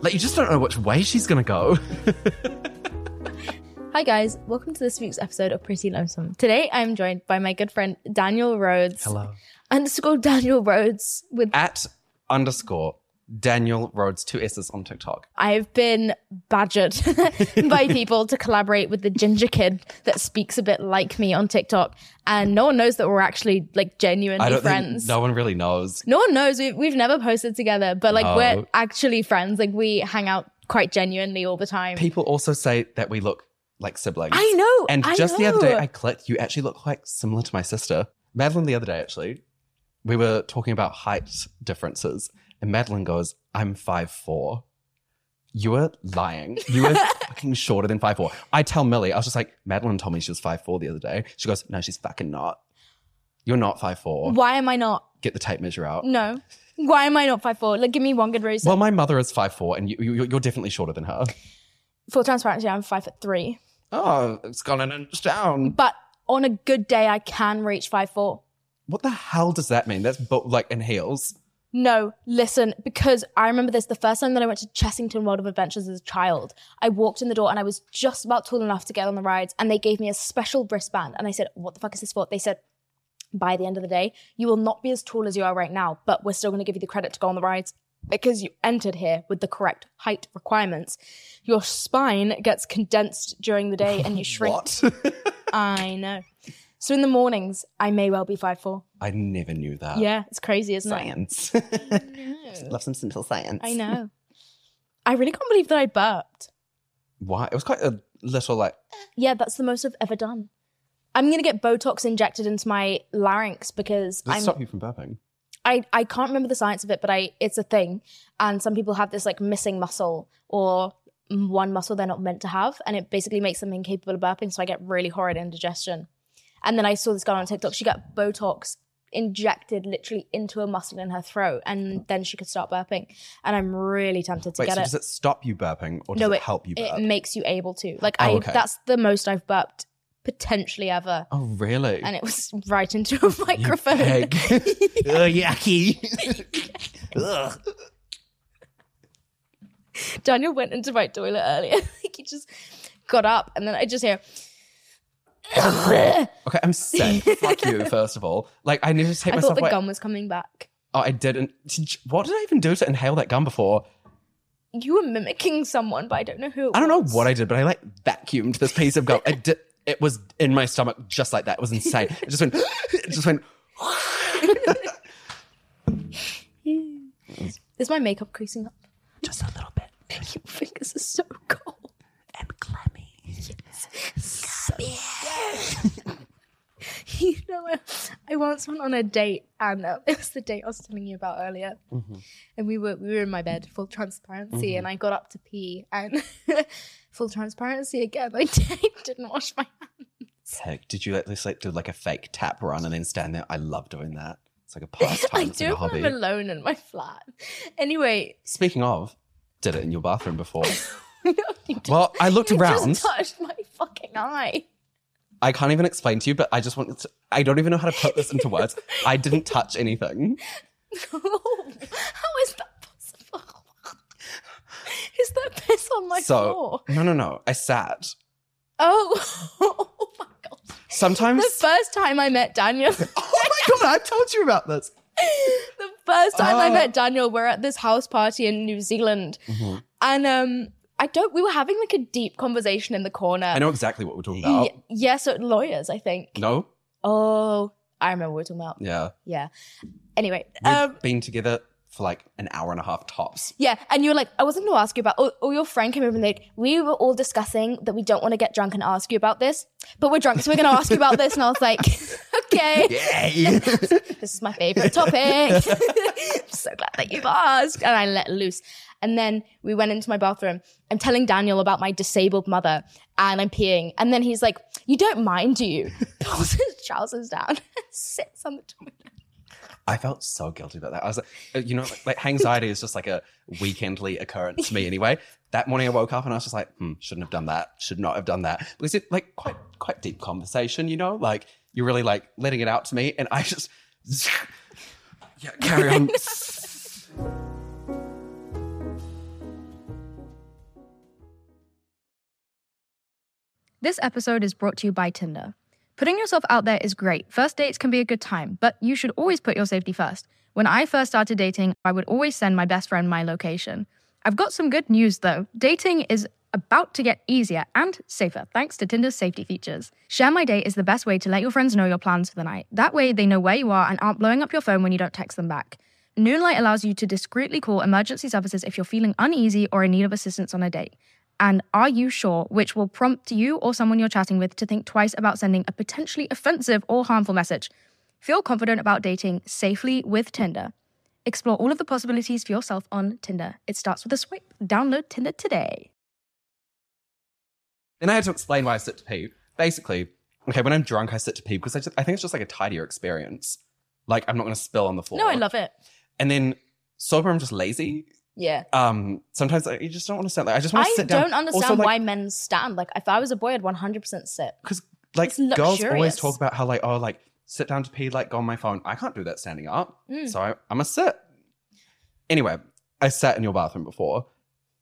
Like you just don't know which way she's gonna go. Hi guys, welcome to this week's episode of Pretty Lonesome. Today I'm joined by my good friend Daniel Rhodes. Hello. Underscore Daniel Rhodes with At underscore Daniel Rhodes two S's on TikTok. I've been badgered by people to collaborate with the ginger kid that speaks a bit like me on TikTok. And no one knows that we're actually like I genuinely don't friends. no one really knows. No one knows. We've, we've never posted together, but like No. we're actually friends. Like we hang out quite genuinely all the time. People also say that we look like siblings. I know. And I just the other day. I clicked. You actually look quite similar to my sister, Madeline. The other day, actually, we were talking about height differences, and Madeline goes, "I'm five four. You were lying. You were fucking shorter than five four. I tell Millie, I was just like, Madeline told me she was five four the other day. She goes, No, she's fucking not. You're not five four. Why am I not? Get the tape measure out. No. Why am I not five four? Like, give me one good reason. Well, my mother is five four, and you, you, you're definitely shorter than her. Full transparency, I'm five foot three. Oh, it's gone an inch down. But on a good day, I can reach five four. What the hell does that mean? That's bo- like in heels. No, listen, because I remember this the first time that I went to Chessington World of Adventures as a child. I walked in the door and I was just about tall enough to get on the rides, and they gave me a special wristband. And I said, What the fuck is this for? They said, By the end of the day, you will not be as tall as you are right now, but we're still going to give you the credit to go on the rides because you entered here with the correct height requirements. Your spine gets condensed during the day and you shrink. I know. So in the mornings, I may well be five four. I never knew that. Yeah, it's crazy, isn't it? Science. Love some simple science. I know. I really can't believe that I burped. Why? It was quite a little like. Yeah, that's the most I've ever done. I'm gonna get Botox injected into my larynx because Does it I'm stop you from burping? I, I can't remember the science of it, but I it's a thing. And some people have this like missing muscle or one muscle they're not meant to have, and it basically makes them incapable of burping. So I get really horrid indigestion. And then I saw this girl on TikTok. She got Botox injected literally into a muscle in her throat, and then she could start burping. And I'm really tempted to Wait, get so it. does it stop you burping or does no, it, help you burp? It makes you able to. Like Oh, I, okay. that's the most I've burped potentially ever, oh, really? and it was right into a microphone. Yucky. Ugh. Daniel went into my toilet earlier. like he just got up, and then I just hear. I Okay, I'm sick. Fuck you, first of all. Like, I need to take thought myself thought the away. gum was coming back. Oh, I didn't. Did you- What did I even do to inhale that gum before? You were mimicking someone, but I don't know who. It I don't know was. what I did, but I like vacuumed this piece of gum. I did. It was in my stomach just like that. It was insane. It just went. It just went. Is my makeup creasing up? Just a little bit. Your fingers are so cold. And clammy. You know, I, I once went on a date, and uh, it was the date I was telling you about earlier. And we were we were in my bed, full transparency, and I got up to pee, and full transparency again. I didn't wash my hands. Heck, did you at least like do like a fake tap run and then stand there? I love doing that. It's like a pastime. I do like a when hobby. I'm alone in my flat. Anyway, Speaking of, did it in your bathroom before? no, well, I looked You around. just touched my fucking eye. I can't even explain to you, but I just want to, I don't even know how to put this into words. I didn't touch anything. How is that possible? Is that piss on my so floor? no, no, no. I sat. Oh, oh my god! Sometimes. The first time I met Daniel, oh my god! I've told you about this. the first time I Oh. met Daniel, we're at this house party in New Zealand, Mm-hmm. and um, I don't. We were having like a deep conversation in the corner. I know exactly what we're talking about. Y- yeah, so lawyers, I think. No. Oh, I remember what we're talking about. Yeah. Yeah. Anyway, We've um, been together for like an hour and a half tops. yeah, and you were like, I wasn't going to ask you about. Oh, oh, your friend came over and they, we were all discussing that we don't want to get drunk and ask you about this, but we're drunk, so we're going to ask you about this. And I was like, okay, Yay! this is my favorite topic. I'm so glad that you've asked, and I let loose. And then we went into my bathroom. I'm telling Daniel about my disabled mother, and I'm peeing. And then he's like, "You don't mind, do you?" Pulls his trousers down, and sits on the toilet. I felt so guilty about that. I was like, uh, you know, like, like anxiety is just like a weekendly occurrence to me anyway. That morning I woke up and I was just like, hmm, shouldn't have done that. Should not have done that. Because it like quite quite deep conversation, you know? Like you're really like letting it out to me. And I just, yeah, carry on. This episode is brought to you by Tinder. Putting yourself out there is great. First dates can be a good time, but you should always put your safety first. When I first started dating, I would always send my best friend my location. I've got some good news though. Dating is about to get easier and safer thanks to Tinder's safety features. Share My Date is the best way to let your friends know your plans for the night. That way, they know where you are and aren't blowing up your phone when you don't text them back. Noonlight allows you to discreetly call emergency services if you're feeling uneasy or in need of assistance on a date. And Are You Sure, which will prompt you or someone you're chatting with to think twice about sending a potentially offensive or harmful message. Feel confident about dating safely with Tinder. Explore all of the possibilities for yourself on Tinder. It starts with a swipe. Download Tinder today. Then I had to explain why I sit to pee. Basically, okay, when I'm drunk, I sit to pee because I, just, I think it's just like a tidier experience. Like I'm not going to spill on the floor. No, I love it. And then sober, I'm just lazy. Yeah. Um, sometimes I, you just don't want to stand there. I just want to I sit down. don't understand Also, like, why men stand. Like, if I was a boy, I'd 100% sit. because like It's girls always luxurious. talk about how like oh like sit down to pee like go on my phone. I can't do that standing up, Mm. so I, I'm a sit. Anyway, I sat in your bathroom before,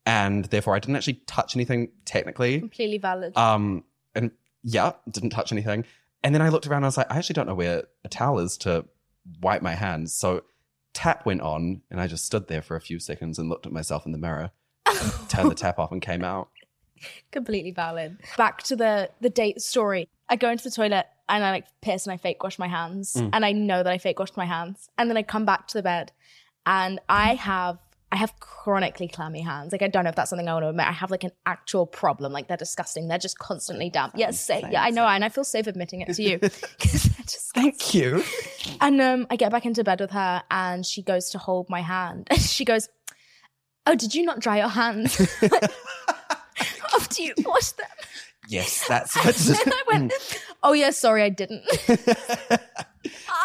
and therefore I didn't actually touch anything technically. Completely valid. Um, and yeah, didn't touch anything. And then I looked around and I was like, I actually don't know where a towel is to wipe my hands. So tap went on, and I just stood there for a few seconds and looked at myself in the mirror, turned the tap off, and came out. Completely valid. Back to the the date story. I go into the toilet and I like piss and I fake wash my hands. Mm. And I know that I fake washed my hands. And then I come back to the bed and I have I have chronically clammy hands. Like I don't know if that's something I want to admit. I have like an actual problem. Like they're disgusting. They're just constantly damp. Yes, say, yeah, I know, and I feel safe admitting it to you. just Thank you. And um, I get back into bed with her, and she goes to hold my hand, and she goes, "Oh, did you not dry your hands after you washed them?" Yes, that's what. And I went, "Oh yeah, sorry, I didn't."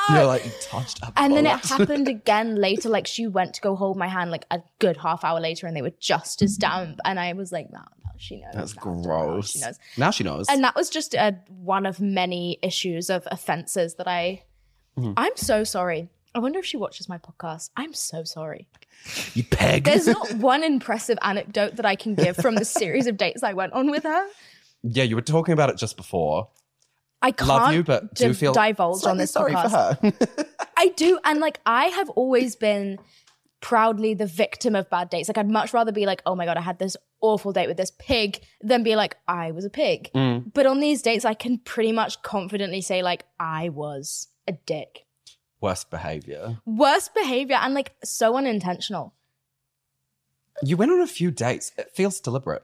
You're like touched up. And then it happened again later. Like she went to go hold my hand, like a good half hour later, and they were just as damp. And I was like, "No, no, she knows." That's now, now gross. She knows. Now she knows. And that was just uh, one of many issues of offenses that I. Mm-hmm. I'm so sorry. I wonder if she watches my podcast. I'm so sorry. you peg. There's not one impressive anecdote that I can give from the series of dates I went on with her. yeah, you were talking about it just before. I can't Love you, but do div- feel divulge on this sorry podcast. for her. I do, and like I have always been proudly the victim of bad dates. Like I'd much rather be like, oh my god, I had this awful date with this pig, than be like, I was a pig. Mm. But on these dates, I can pretty much confidently say like, I was a dick. Worst behavior. Worst behavior and like so unintentional. You went on a few dates. It feels deliberate.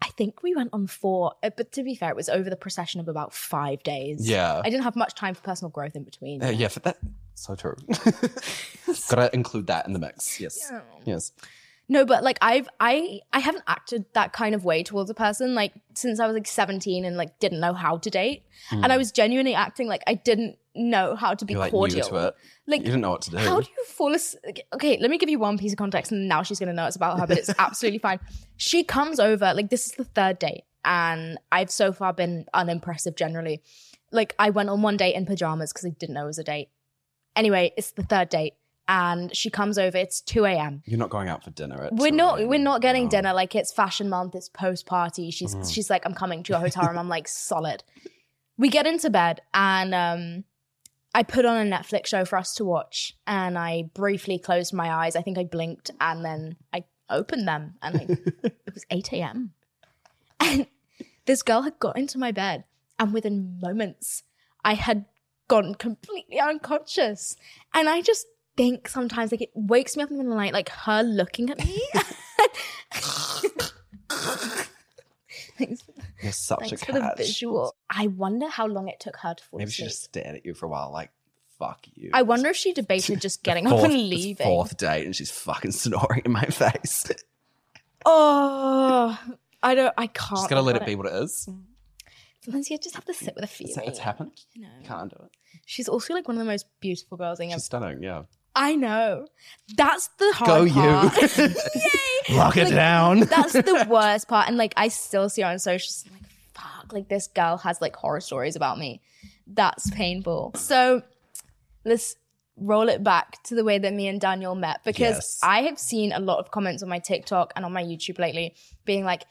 I think we went on four, uh, but to be fair, it was over the procession of about five days. Yeah. I didn't have much time for personal growth in between. Uh, yeah, for that. So true. Gotta include that in the mix. Yes. Yeah. Yes. No, but like I've I I haven't acted that kind of way towards a person like since I was like 17 and like didn't know how to date. And I was genuinely acting like I didn't know how to be You're like cordial. new to it. Like You didn't know what to do. how do you fall asleep? Okay, let me give you one piece of context and now she's going to know it's about her, but it's absolutely fine. She comes over, like this is the third date and I've so far been unimpressive generally. Like I went on one date in pajamas because I didn't know it was a date. Anyway, it's the third date and she comes over. It's 2 a.m. You're not going out for dinner. At We're not we're not getting No. dinner. Like it's fashion month, it's post party. She's Mm-hmm. she's like, I'm coming to your hotel room. I'm like, solid. We get into bed and um I put on a Netflix show for us to watch and I briefly closed my eyes. I think I blinked and then I opened them and I, it was 8 a.m. And this girl had got into my bed and within moments I had gone completely unconscious. And I just think sometimes like it wakes me up in the night, like her looking at me. You're such thanks a for the visual. I wonder how long it took her to fall Maybe she asleep. just stared at you for a while, like, fuck you. I wonder if she debated just getting Fourth, up and leaving. Fourth date, and she's fucking snoring in my face. Oh, I don't. I can't. just gotta let it be what it is. Sometimes you just have to sit with a feeling. it's happened. You know. Can't do it. She's also like one of the most beautiful girls I She's stunning. Yeah. I know. That's the hard Go you. part. Yay! Lock it Like, down. That's the worst part. And like, I still see her on socials. I'm like, fuck, like this girl has like horror stories about me. That's painful. So let's roll it back to the way that me and Daniel met because Yes. I have seen a lot of comments on my TikTok and on my YouTube lately being like,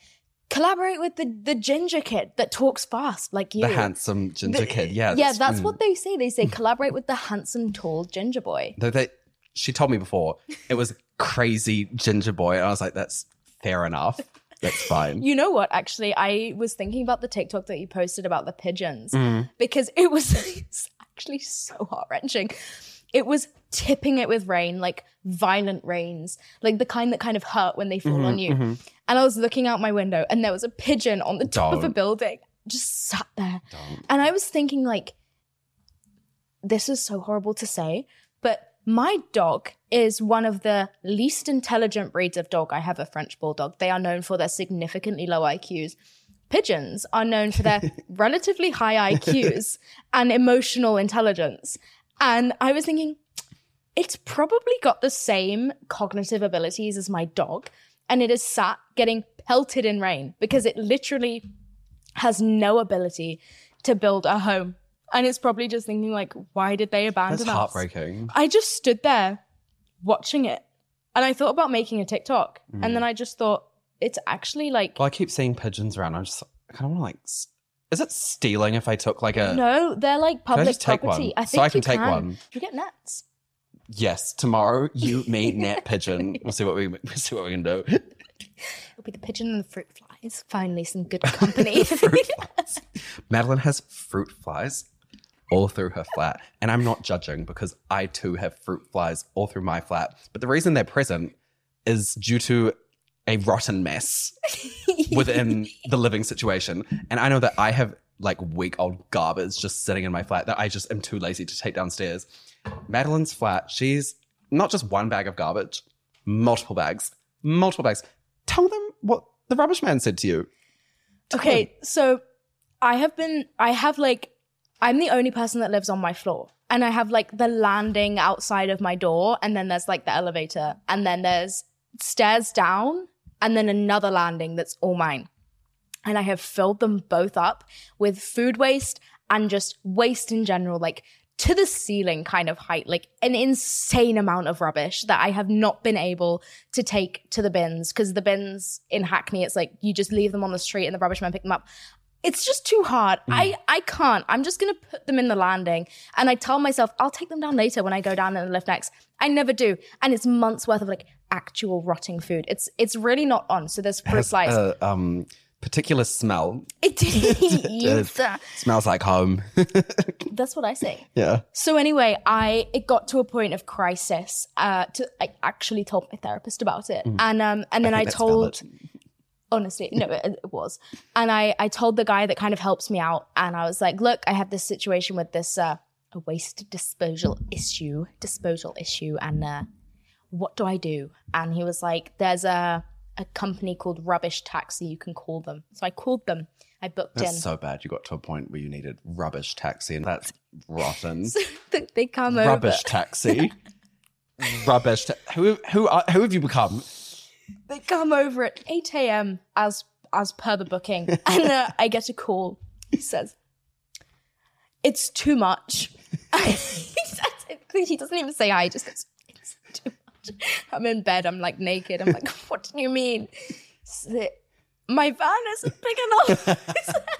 collaborate with the the ginger kid that talks fast like you. The handsome ginger kid. Yeah. yeah, that's mm. what they say. They say collaborate with the handsome, tall ginger boy. Though they, she told me before it was crazy ginger boy, and I was like, that's fair enough. That's fine. You know what? Actually, I was thinking about the TikTok that you posted about the pigeons Mm. because it was it's actually so heart wrenching. It was tipping it with rain, like violent rains, like the kind that kind of hurt when they fall Mm-hmm, on you. And I was looking out my window, and there was a pigeon on the top of a building, just sat there. Don't. And I was thinking, like, this is so horrible to say, but my dog is one of the least intelligent breeds of dog. I have a French bulldog. They are known for their significantly low IQs. Pigeons are known for their relatively high IQs and emotional intelligence. And I was thinking, it's probably got the same cognitive abilities as my dog. And it is sat getting pelted in rain because it literally has no ability to build a home. And it's probably just thinking, like, why did they abandon That's us? heartbreaking. I just stood there watching it. And I thought about making a TikTok. Mm. And then I just thought, it's actually like, Well, I keep seeing pigeons around. I just I kind of want to like. Is it stealing if I took like a? no, they're like Can I public take property. one? I So think I can you take can. one. You get nets. Yes, tomorrow you, me, net pigeon. We'll see what we we'll see what we can do. It'll be the pigeon and the fruit flies. Finally, some good company. fruit flies. Madeline has fruit flies all through her flat, and I'm not judging because I too have fruit flies all through my flat. But the reason they're present is due to a rotten mess within the living situation, and I know that I have like week old garbage just sitting in my flat that I just am too lazy to take downstairs. Madeline's flat, she's not just one bag of garbage, multiple bags, multiple bags. Tell them what the rubbish man said to you. Okay, so I have been, I have like, I'm the only person that lives on my floor. And I have like the landing outside of my door, and then there's like the elevator, and then there's stairs down, and then another landing that's all mine. And I have filled them both up with food waste and just waste in general, like to the ceiling kind of height, like an insane amount of rubbish that I have not been able to take to the bins because the bins in Hackney, it's like you just leave them on the street and the rubbish men pick them up. It's just too hard. I I can't. I'm just gonna put them in the landing, and I tell myself I'll take them down later when I go down in the lift next. I never do, and it's months worth of like actual rotting food. It's it's really not on. So there's fruit has flies. a um, particular smell. it is. Smells like home. That's what I say. yeah. So anyway, I it got to a point of crisis. Uh, to I actually told my therapist about it, and um, and then I, Mm. that's told. valid. Honestly, no, it, it was, and I I told the guy that kind of helps me out, and I was like, look, I have this situation with this uh, a waste disposal issue, disposal issue, and uh, what do I do? And he was like, there's a a company called Rubbish Taxi. You can call them. So I called them. I booked in. That's so bad. You got to a point where you needed rubbish taxi, and that's rotten. they come over. rubbish taxi. rubbish. Ta- who who are, who have you become? They come over at 8 a.m. as as per the booking, and uh, I get a call. He says, "It's too much." he, says it- he doesn't even say hi. He just says, "It's too much." I'm in bed. I'm like naked. I'm like, "What do you mean?" My van isn't big enough.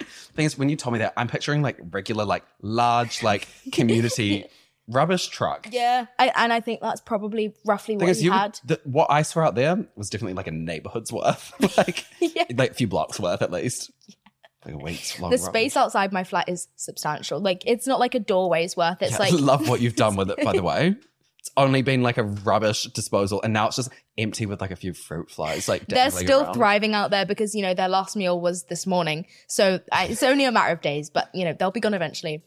Thing is, when you told me that, I'm picturing like regular, like large, like community rubbish truck. yeah, I, and I think that's probably roughly what Thing is, he you had. the, what I saw out there was definitely like a neighborhood's worth, like Yeah. like a few blocks worth at least. Like a week's long. The rubbish. space outside my flat is substantial. Like it's not like a doorway's worth. It's Yeah, like I love what you've done with it, by the way. It's only been like a rubbish disposal, and now it's just empty with like a few fruit flies. Like they're still around. thriving out there because you know their last meal was this morning so I, it's only a matter of days but you know they'll be gone eventually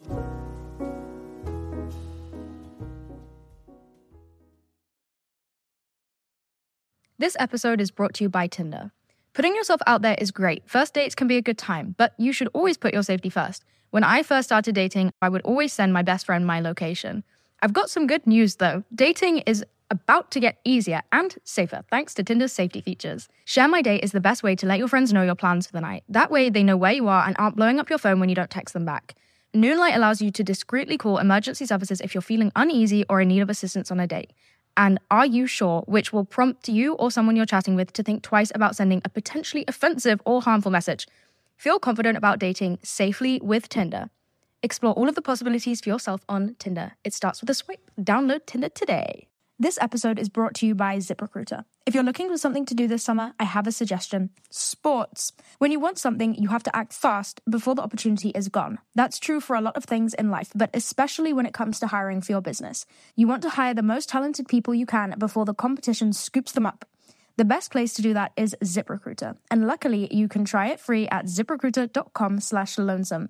This episode is brought to you by Tinder. Putting yourself out there is great. First dates can be a good time, but you should always put your safety first. When I first started dating, I would always send my best friend my location. I've got some good news though. Dating is about to get easier and safer thanks to Tinder's safety features. Share My Date is the best way to let your friends know your plans for the night. That way, they know where you are and aren't blowing up your phone when you don't text them back. Noonlight allows you to discreetly call emergency services if you're feeling uneasy or in need of assistance on a date. and Are You Sure, which will prompt you or someone you're chatting with to think twice about sending a potentially offensive or harmful message. Feel confident about dating safely with Tinder. Explore all of the possibilities for yourself on Tinder. It starts with a swipe. Download Tinder today. This episode is brought to you by ZipRecruiter. If you're looking for something to do this summer, I have a suggestion sports. When you want something, you have to act fast before the opportunity is gone. That's true for a lot of things in life, but especially when it comes to hiring for your business. You want to hire the most talented people you can before the competition scoops them up. The best place to do that is ZipRecruiter, and luckily you can try it free at ziprecruiter.com/lonesome.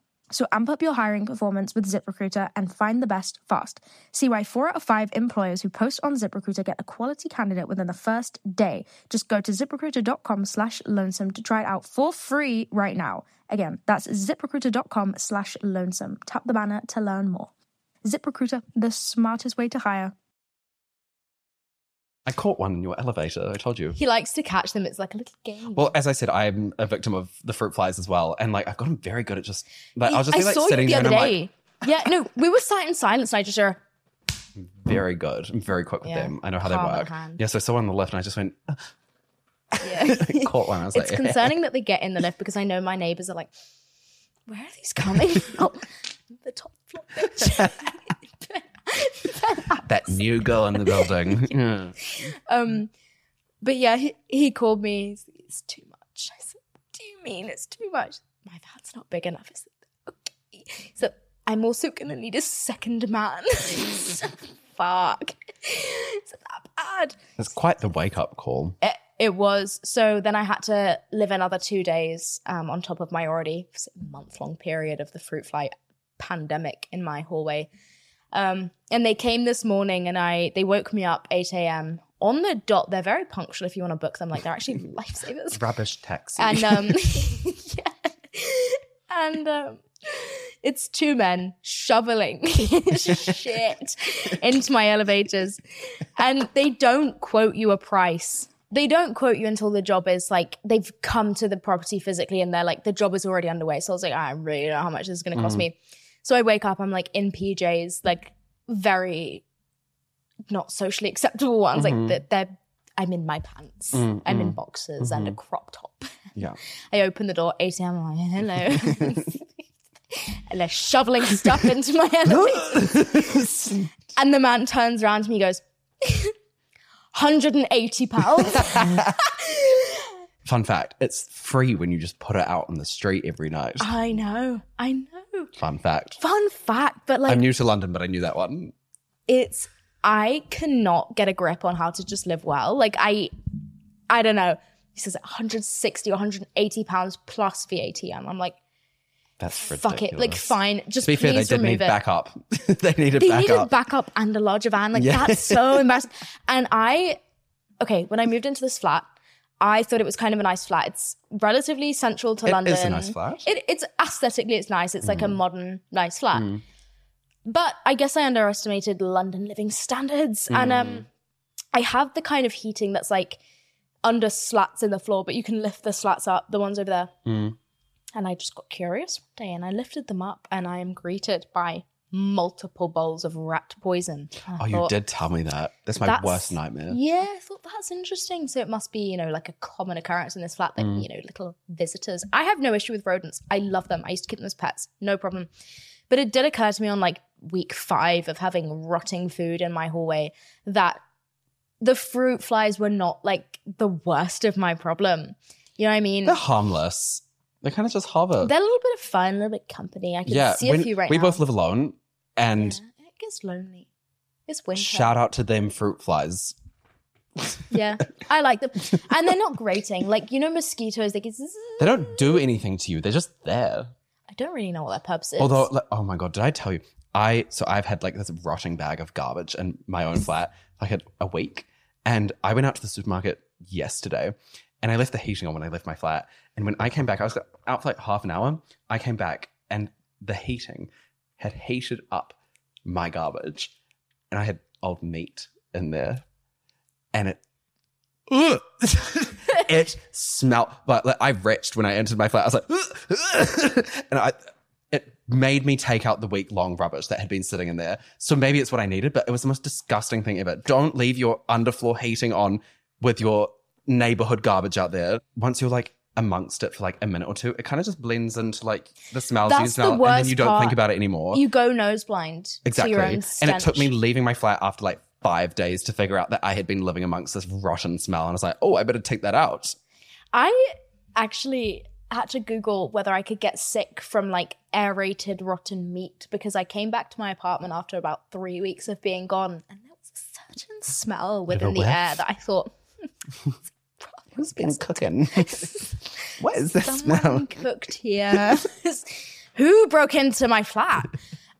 So amp up your hiring performance with ZipRecruiter and find the best fast. See why four out of five employers who post on ZipRecruiter get a quality candidate within the first day. Just go to ziprecruiter.com slash lonesome to try it out for free right now. Again, that's ziprecruiter.com slash lonesome. Tap the banner to learn more. ZipRecruiter, the smartest way to hire. I caught one in your elevator. I told you. He likes to catch them. It's like a little game. Well, as I said, I'm a victim of the fruit flies as well, and like I've gotten very good at just like I'll just be I like saw sitting you the there other and I'm like day. yeah, no, we were sat in silence and I just heard, very good. I'm very quick with Yeah. them. I know how they work. hand. Yeah, so I saw one on the left and I just went yeah. caught one. I was it's like, concerning that they get in the lift because I know my neighbors are like, where are these coming from? the top floor. That new girl in the building. Yeah. um, but yeah, he, he called me. He's, it's too much. I said, what do you mean it's too much? My van's not big enough. I said, okay. So I'm also gonna need a second man. Fuck. Is that bad? It's quite the wake up call. It, it was. So then I had to live another two days um, on top of my already month long period of the fruit fly pandemic in my hallway. Um, and they came this morning and I they woke me up 8 a.m. on the dot. They're very punctual if you want to book them. Like they're actually lifesavers. Rubbish taxi. And um yeah. And um it's two men shoveling shit into my elevators. And they don't quote you a price. They don't quote you until the job is like they've come to the property physically and they're like the job is already underway. So I was like, I really don't know how much this is gonna cost me. So I wake up, I'm like in PJs, like very not socially acceptable ones. Mhm. Like they're, they're I'm in my pants. Mm, I'm in mm. boxers and a crop top. yeah. I open the door, 8 a.m. I'm like, hello. and they're shoveling stuff into my elevator. and the man turns around to me goes, 180 pounds. Fun fact, it's free when you just put it out on the street every night. I know, I know. Fun fact. Fun fact, but like I'm new to London, but I knew that one. it's I cannot get a grip on how to just live well. Like I I don't know. He says 160 or 180 pounds plus VAT. And I'm like, That's fuck it. Like fine. Just To be fair, they please did need it. backup. they needed they backup. needed backup and a larger van. Like Yeah. that's so embarrassing. And I, okay, when I moved into this flat, I thought it was kind of a nice flat. It's relatively central to It is London. It's a nice flat. It, it's aesthetically, it's nice. It's like a modern, nice flat. Mm. But I guess I underestimated London living standards. And Mm. um, I have the kind of heating that's like under slats in the floor, but you can lift the slats up, the ones over there. Mm. And I just got curious one day and I lifted them up and I am greeted by multiple bowls of rat poison. I Oh, you did tell me that. That's my That's- worst nightmare. Yeah, I thought that's interesting. So it must be, you know, like a common occurrence in this flat that, Mm. you know, little visitors. I have no issue with rodents. I love them. I used to keep them as pets. No problem. But it did occur to me on like week five of having rotting food in my hallway that the fruit flies were not like the worst of my problem. You know what I mean? They're harmless. They kind of just hover. They're a little bit of fun, a little bit company. I can yeah, see a few right we now. We both live alone, and Yeah, it gets lonely. It's winter. shout out to them fruit flies. Yeah, I like them, and they're not grating. Like you know, mosquitoes. They get. zzz. They don't do anything to you. They're just there. I don't really know what their purpose is. Although, like, oh my god, did I tell you? I so I've had like this rotting bag of garbage in my own flat like a, a week, and I went out to the supermarket yesterday, and I left the heating on when I left my flat. And when I came back, I was out for like half an hour. I came back, and the heating had heated up my garbage, and I had old meat in there. and it it smelled but like, I retched when I entered my flat. I was like, and I it made me take out the week long rubbish that had been sitting in there. So maybe it's what I needed, but it was the most disgusting thing ever. Don't leave your underfloor heating on with your neighborhood garbage out there. Once you're like amongst it for like a minute or two, it kind of just blends into like the smells you That's the smell, and then you don't part. think about it anymore. You go nose blind exactly. to your own And it took me leaving my flat after like five days to figure out that I had been living amongst this rotten smell. And I was like, oh, I better take that out. I actually had to Google whether I could get sick from like aerated rotten meat because I came back to my apartment after about three weeks of being gone, and there was a certain smell Bit of a within the air that I thought hmm, Who's been cooking? what is this smell? cooked here. Who broke into my flat?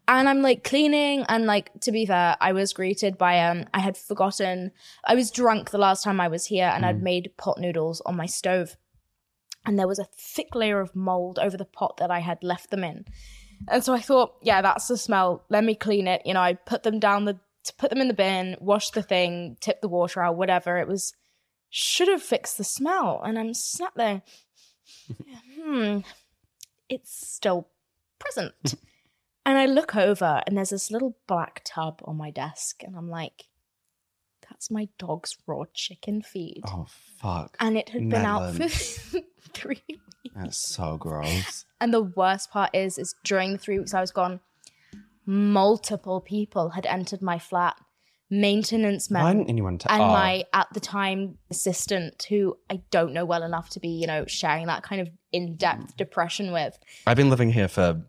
And I'm like cleaning, and like to be fair, I was greeted by um I had forgotten I was drunk the last time I was here, and I'd made pot noodles on my stove, and there was a thick layer of mold over the pot that I had left them in, and so I thought, yeah, that's the smell. Let me clean it. You know, I put them down the to put them in the bin, wash the thing, tip the water out, whatever. It was should have fixed the smell, and I'm sat there. hmm, it's still present. and I look over, and there's this little black tub on my desk, and I'm like, that's my dog's raw chicken feed. Oh, fuck. And it had been out for three That's so gross. and the worst part is, is during the three weeks I was gone, multiple people had entered my flat, maintenance men, Why didn't anyone tell? and oh, my at the time assistant, who I don't know well enough to be, you know, sharing that kind of in depth mm. depression with. I've been living here for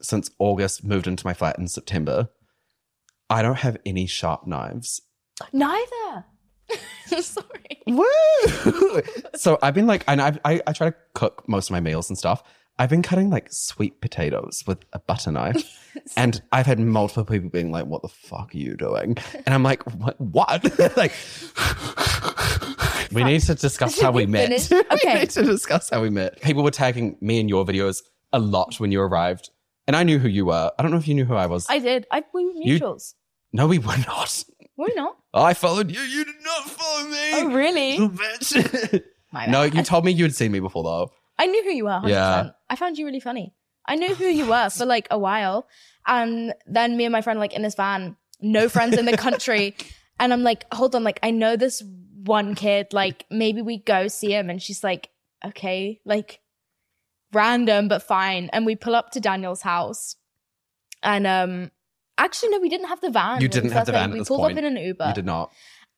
since August, moved into my flat in September. I don't have any sharp knives. Neither. Sorry. Woo! so I've been like, and I, I I try to cook most of my meals and stuff. I've been cutting like sweet potatoes with a butter knife, and I've had multiple people being like, "What the fuck are you doing?" And I'm like, "What? What?" like, we need to discuss how we met. Finish? we Okay. need to discuss how we met. People were tagging me in your videos a lot when you arrived, and I knew who you were. I don't know if you knew who I was. I did. I we were You- mutuals. no, we were not. Were we not? I followed you. You did not follow me. Oh really? Little bitch. My no, you told me you had seen me before though. I knew who you were. 100%. Yeah. I found you really funny. I knew who you were for like a while. And then me and my friend, like in this van, no friends in the country. And I'm like, hold on, like, I know this one kid, like, maybe we go see him. And she's like, okay, like, random, but fine. And we pull up to Daniel's house. And, um, actually, no, we didn't have the van. You didn't have the van at We this pulled point. up in an Uber. You did not.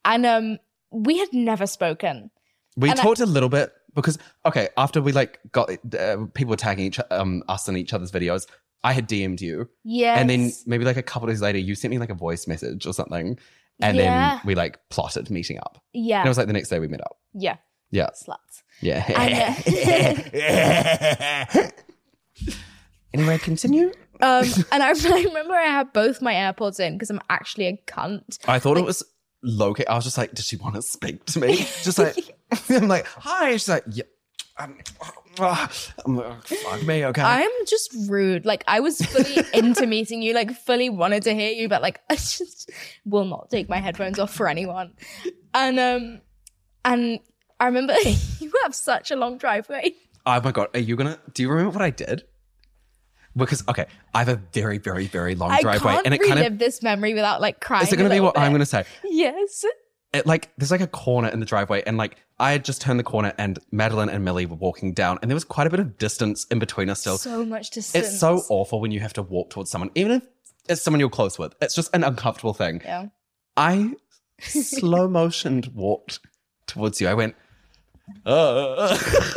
And, um, we had never spoken. We And talked a little bit because okay, after we like got uh, people were tagging each um us in each other's videos. I had DM'd you, Yeah. and then maybe like a couple days later, you sent me like a voice message or something, and Yeah. then we like plotted meeting up. yeah. And it was like the next day we met up. yeah. Yeah, Sluts. yeah. And, anyway, continue. Um, and I, I remember I had both my AirPods in because I'm actually a cunt. I thought it was low key. I was just like, did she want to speak to me? Just like, I'm like, hi. She's like, yeah. Um, I'm like, fuck me, okay. I'm just rude. Like I was fully into meeting you, like fully wanted to hear you, but like I just will not take my headphones off for anyone. And um, and I remember you have such a long driveway. Oh my god, are you gonna? Do you remember what I did? Because okay, I have a very, very, very long I driveway, can't and it relive kind of this memory without like crying. is it gonna a be what I'm gonna say? Yes. It like there's like a corner in the driveway, and like I had just turned the corner, and Madeline and Millie were walking down, and there was quite a bit of distance in between us still. So much distance. it's so awful when you have to walk towards someone, even if it's someone you're close with. It's just an uncomfortable thing. Yeah. I slow motioned walked towards you. I went, uh,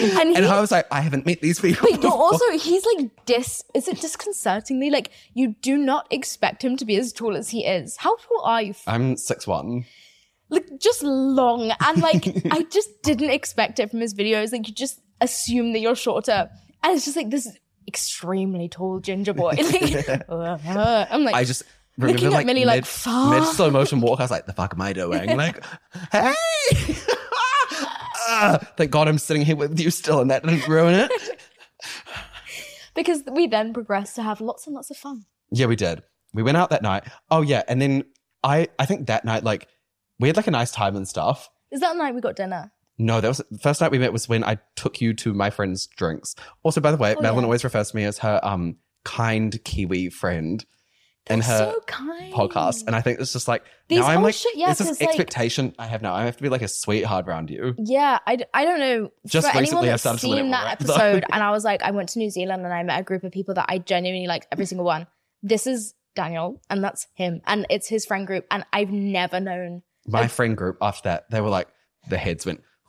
And, he, I was like, I haven't met these people. But you're also he's like dis is it disconcertingly like you do not expect him to be as tall as he is. How tall are you? I'm six one. Like just long and like I just didn't expect it from his videos. Like you just assume that you're shorter. And it's just like this extremely tall ginger boy. Like, uh, I'm like I just Looking remember at like Millie like, "Fuck." mid slow motion walk. I was like, "The fuck am I doing?" Like, hey, Ah, thank God I'm sitting here with you still, and that didn't ruin it. because we then progressed to have lots and lots of fun. Yeah, we did. We went out that night. Oh yeah, and then I I think that night like we had like a nice time and stuff. Is that the night we got dinner? No, that was the first night we met was when I took you to my friend's drinks. Also, by the way, Oh, Madeline yeah. always refers to me as her um kind Kiwi friend They're her so podcast. And I think it's just like These- now I'm oh, like shit, yeah, there's this 'cause, like- expectation I have now. I have to be like a sweetheart around you. Yeah, I, I don't know. Just For recently I that's started to seen that though. episode, and I was like, I went to New Zealand and I met a group of people that I genuinely like every single one. This is Daniel, and that's him, and it's his friend group, and I've never known. My friend group after that, they were like the heads went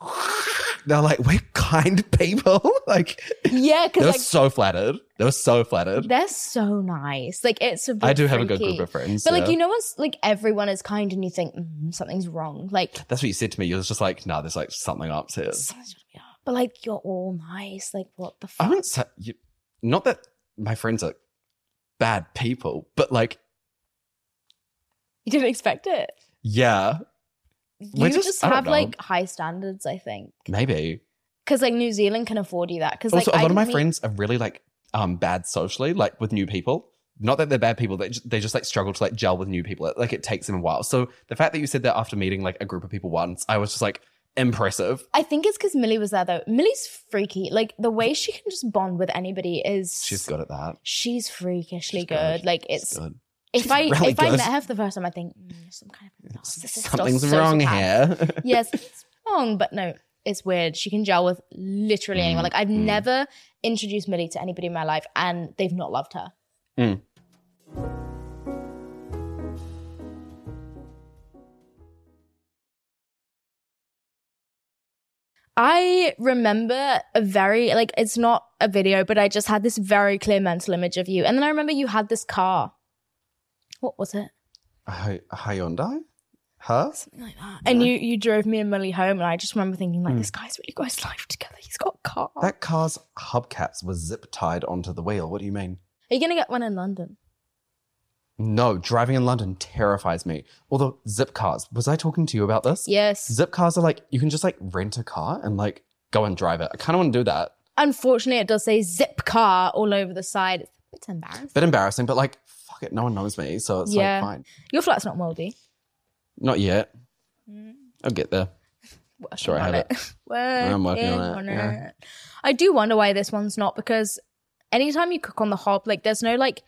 they're like, we're kind people. like Yeah, they're like so flattered. They were so flattered. they're so nice. Like it's a I do have a good group of friends. But like you know, once like everyone is kind, and you think mm, something's wrong. Like That's what you said to me. You was just like, nah, there's like something up here. something's gonna be up. But like you're all nice. Like what the I fuck? wouldn't say you, not that my friends are bad people, but like, You didn't expect it. yeah, You just, just- have like high standards, I think. maybe. Because like New Zealand can afford you that. Because like Also, a lot of my meet- friends are really like um bad socially, like with new people. Not that they're bad people, they just, they just like struggle to like gel with new people. Like it takes them a while. So the fact that you said that after meeting like a group of people once, I was just like impressive. I think it's because Millie was there though. Millie's freaky. Like the way she can just bond with anybody is She's good at that. She's freakishly She's good. good. Like it's good. If I really if I met her for the first time, I think mm, some kind of narcissist Something's wrong sociopath. here. yes, it's wrong, but no, it's weird. She can gel with literally anyone. Mm, Like I've mm. never introduced Millie to anybody in my life, and they've not loved her. Mm. I remember a very like it's not a video, but I just had this very clear mental image of you, and then I remember you had this car. What was it? A Hy- Hyundai? Huh? Something like that. And you you drove me and Millie home, and I just remember thinking like, Mm. this guy's really got his life together. He's got a car. That car's hubcaps were zip tied onto the wheel. What do you mean? Are you gonna get one in London? No, driving in London terrifies me. Although zip cars, was I talking to you about this? Yes. Zip cars are like you can just like rent a car and like go and drive it. I kind of want to do that. Unfortunately, it does say zip car all over the side. It's a bit embarrassing. Bit embarrassing, but like it, no one knows me, so it's Yeah. like fine. Your flat's not moldy. Not yet. Mm. I'll get there. Working Sure, I have it. working I'm working on it, yeah. it. I do wonder why this one's not because anytime you cook on the hob, like there's no like,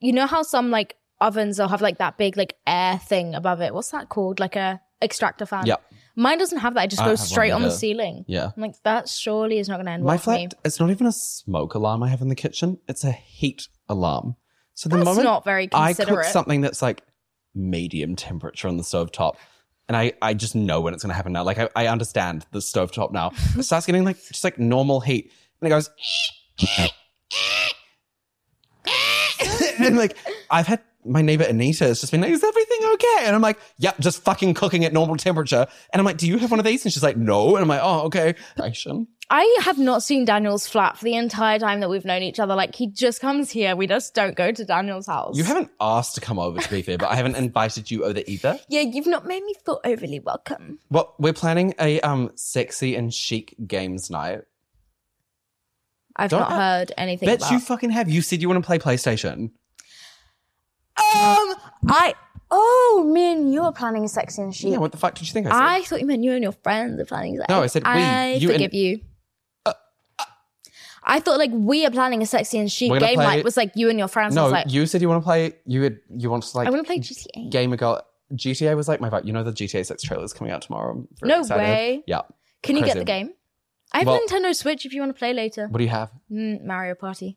you know how some like ovens will have like that big like air thing above it. What's that called? Like a extractor fan. Yeah. Mine doesn't have that. It just I goes straight on the ceiling. Yeah. I'm like, that surely is not going to end My well flat, it's not even a smoke alarm I have in the kitchen. It's a heat alarm. So the That's moment not very I cook something that's like medium temperature on the stovetop, and I, I just know when it's going to happen now. Like I, I understand the stovetop now. It starts getting like just like normal heat, and it goes. and like I've had my neighbor Anita has just been like, "Is everything okay?" And I'm like, "Yep, just fucking cooking at normal temperature." And I'm like, "Do you have one of these?" And she's like, "No." And I'm like, "Oh, okay." Patient. I have not seen Daniel's flat for the entire time that we've known each other. Like he just comes here. We just don't go to Daniel's house. You haven't asked to come over, to be fair, but I haven't invited you over either. Yeah, you've not made me feel overly welcome. Well, we're planning a um sexy and chic games night. I've Don't not I- heard anything Bet about. you fucking have. You said you want to play PlayStation. Um, I oh, me and you are planning a sexy and chic. Yeah, what the fuck did you think I said? I thought you meant you and your friends are planning sexy. No, I said we. I You and- forgive you. I thought like we are planning a sexy and chic We're gonna game play- night was like you and your friends. No, was like, you said you want to play. You had you want to like I want to play GTA. game a girl. GTA was like my vibe. You know the GTA Six trailer is coming out tomorrow. I'm very No excited. way. Yeah. Can you get crazy. the game? I have Well- a Nintendo Switch if you want to play later. What do you have? Mm, Mario Party.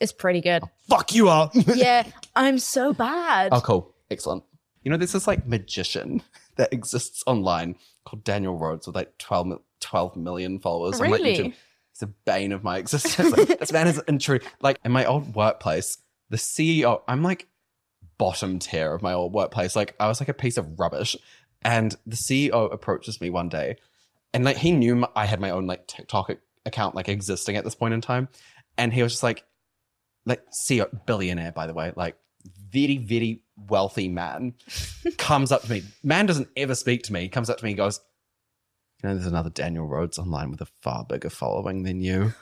It's pretty good. Fuck you up. yeah, I'm so bad. oh, cool. Excellent. You know, there's this like magician that exists online called Daniel Rhodes with like 12, 12 million followers on like Really? YouTube. He's a bane of my existence. Like, this man is in true. Like in my old workplace, the CEO, I'm like bottom tier of my old workplace. Like I was like a piece of rubbish. And the CEO approaches me one day and like he knew I had my own like TikTok account like existing at this point in time. And he was just like, like CEO, billionaire, by the way, like very, very wealthy man comes up to me. Man doesn't ever speak to me. He comes up to me and goes, You know, there's another Daniel Rhodes online with a far bigger following than you.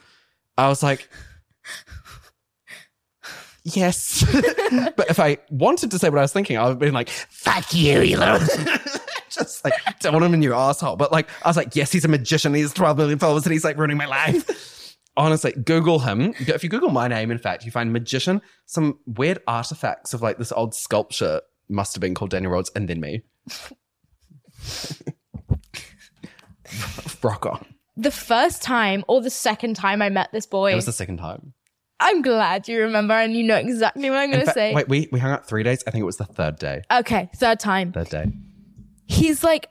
I was like, Yes. but if I wanted to say what I was thinking, I would have been like, Fuck you, you little. just like don't want him in your asshole. But like, I was like, yes, he's a magician. He has 12 million followers and he's like ruining my life. Honestly, Google him. If you Google my name, in fact, you find magician, some weird artifacts of like this old sculpture must have been called Daniel Rhodes and then me. Rock on. The first time or the second time I met this boy, It was the second time. I'm glad you remember and you know exactly what I'm going to say. Wait, we, we hung out three days. I think it was the third day. Okay, third time. Third day. He's like,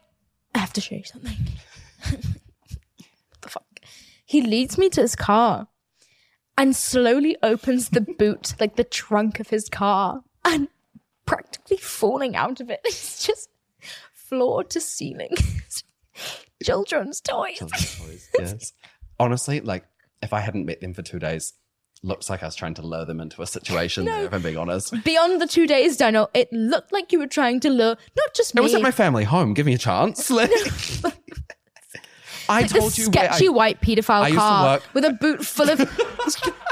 I have to show you something. what the fuck? He leads me to his car and slowly opens the boot, like the trunk of his car, and practically falling out of it. It's just floor to ceiling. Children's toys. Children's toys, yes. Honestly, like if I hadn't met them for two days, looks like I was trying to lure them into a situation. there, if I'm being honest, Beyond the two days, Daniel, it looked like you were trying to lure not just me. it was at my family home. Give me a chance. Like, I the told you where I, sketchy white pedophile I used to car with a boot full of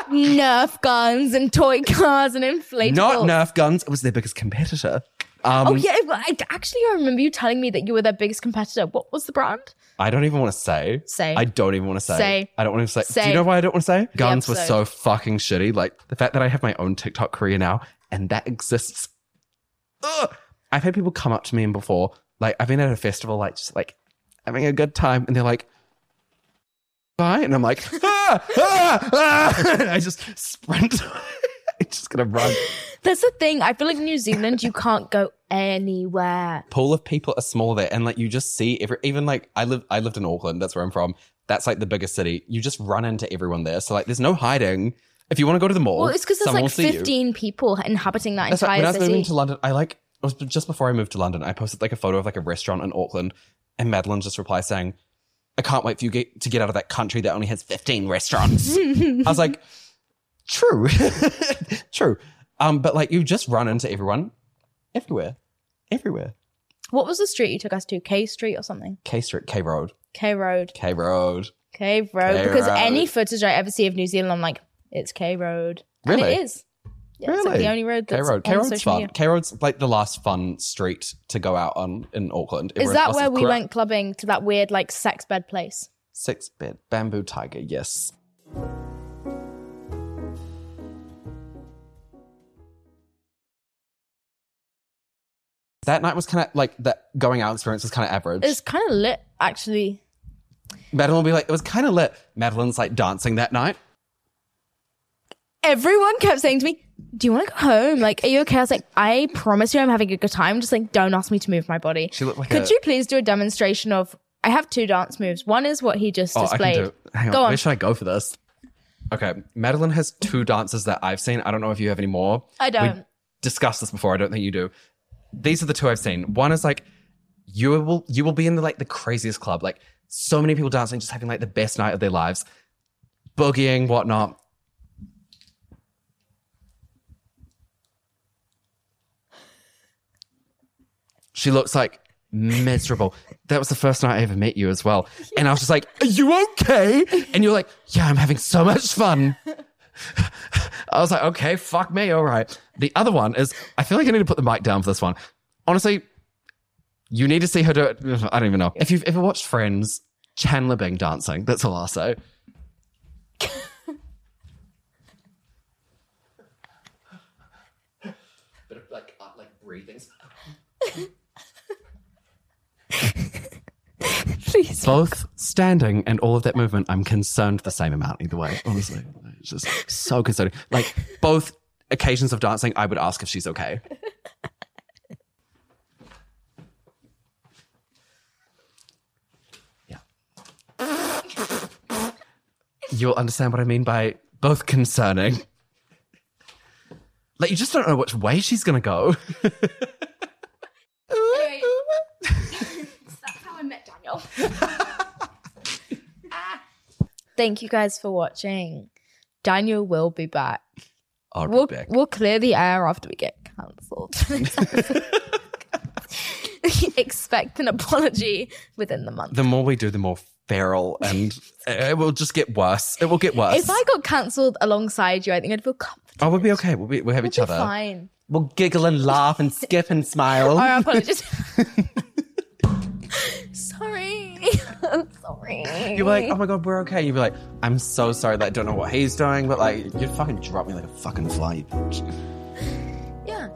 Nerf guns and toy cars and inflatables. not Nerf guns. It was their biggest competitor. Um, Oh yeah, well, I, actually, I remember you telling me that you were their biggest competitor. What was the brand? I don't even want to say. Say. I don't even want to say. Say. I don't want to say. say. Do you know why I don't want to say? Guns were so fucking shitty. Like the fact that I have my own TikTok career now and that exists. Ugh. I've had people come up to me and before, like I've been at a festival, like just like having a good time, and they're like, "Bye," and I'm like, "Ah, ah, ah!" and I just sprint. I'm just gonna run. That's the thing. I feel like New Zealand, you can't go anywhere. pool of people are small there and like you just see every even like I live I lived in Auckland, that's where I'm from. That's like the biggest city. You just run into everyone there. So like there's no hiding. If you want to go to the mall, Well, it's because there's like will see you. 15 people inhabiting that That's like, entire when I was moving to London, I like it was just before I moved to London, I posted like a photo of like a restaurant in Auckland and Madeline just replied saying, I can't wait for you get, to get out of that country that only has 15 restaurants. I was like, true. true. Um, but like you just run into everyone everywhere. Everywhere. what was the street you took us to? K Street or something? K Street, K Road. K Road. K Road. K Road. K because Road. any footage I ever see of New Zealand, I'm like, it's K Road. And Really? it is. Yeah, It's like Really? the only road K that's Road. K Road's fun. K Road's like the last fun street to go out on in Auckland. Is that where we went clubbing to that weird like sex bed place? Six bed bamboo tiger. Yes. That night was kind of like that going out experience was kind of average. It's kind of lit, actually. Madeline will be like, it was kind of lit. Madeline's like dancing that night. Everyone kept saying to me, "Do you want to go home? Like, are you okay?" I was like, "I promise you, I'm having a good time. Just like, don't ask me to move my body." She looked like Could a- you please do a demonstration of? I have two dance moves. One is what he just Oh, I displayed. can do it. Hang on. Go on. Where should I go for this? Okay. Madeline has two dances that I've seen. I don't know if you have any more. I don't. We discussed this before. I don't think you do. These are the two I've seen. One is like you will you will be in the like the craziest club, like so many people dancing, just having like the best night of their lives, boogieing, whatnot. She looks like miserable. That was the first night I ever met you as well. And I was just like, Are you okay? And you're like, Yeah, I'm having so much fun. I was like, Okay, fuck me. All right. The other one is, I feel like I need to put the mic down for this one. Honestly, you need to see her do it. I don't even know. If you've ever watched Friends, Chandler Bing dancing, that's all I'll say. Bit of like, uh, like breathing. Both standing and all of that movement, I'm concerned the same amount either way. Honestly, it's just so concerning. Like both occasions of dancing, I would ask if she's okay. Yeah, you'll understand what I mean by both concerning. Like you just don't know which way she's gonna go. That's how I met Daniel. Thank you guys for watching. Daniel will be back. I'll We'll, back. we'll clear the air after we get cancelled. Expect an apology within the month. the more we do, the more feral, and it will just get worse. It will get worse. If I got cancelled alongside you, I think I'd feel comfortable. oh, we'll be okay. We'll be. We'll have each We'll be other. fine. We'll giggle and laugh and skip and smile. Our apologies. I'm sorry. You're like, oh my god, we're okay. You'd be like, I'm so sorry that I don't know what he's doing, but like, you'd fucking drop me like a fucking fly, you bitch. yeah.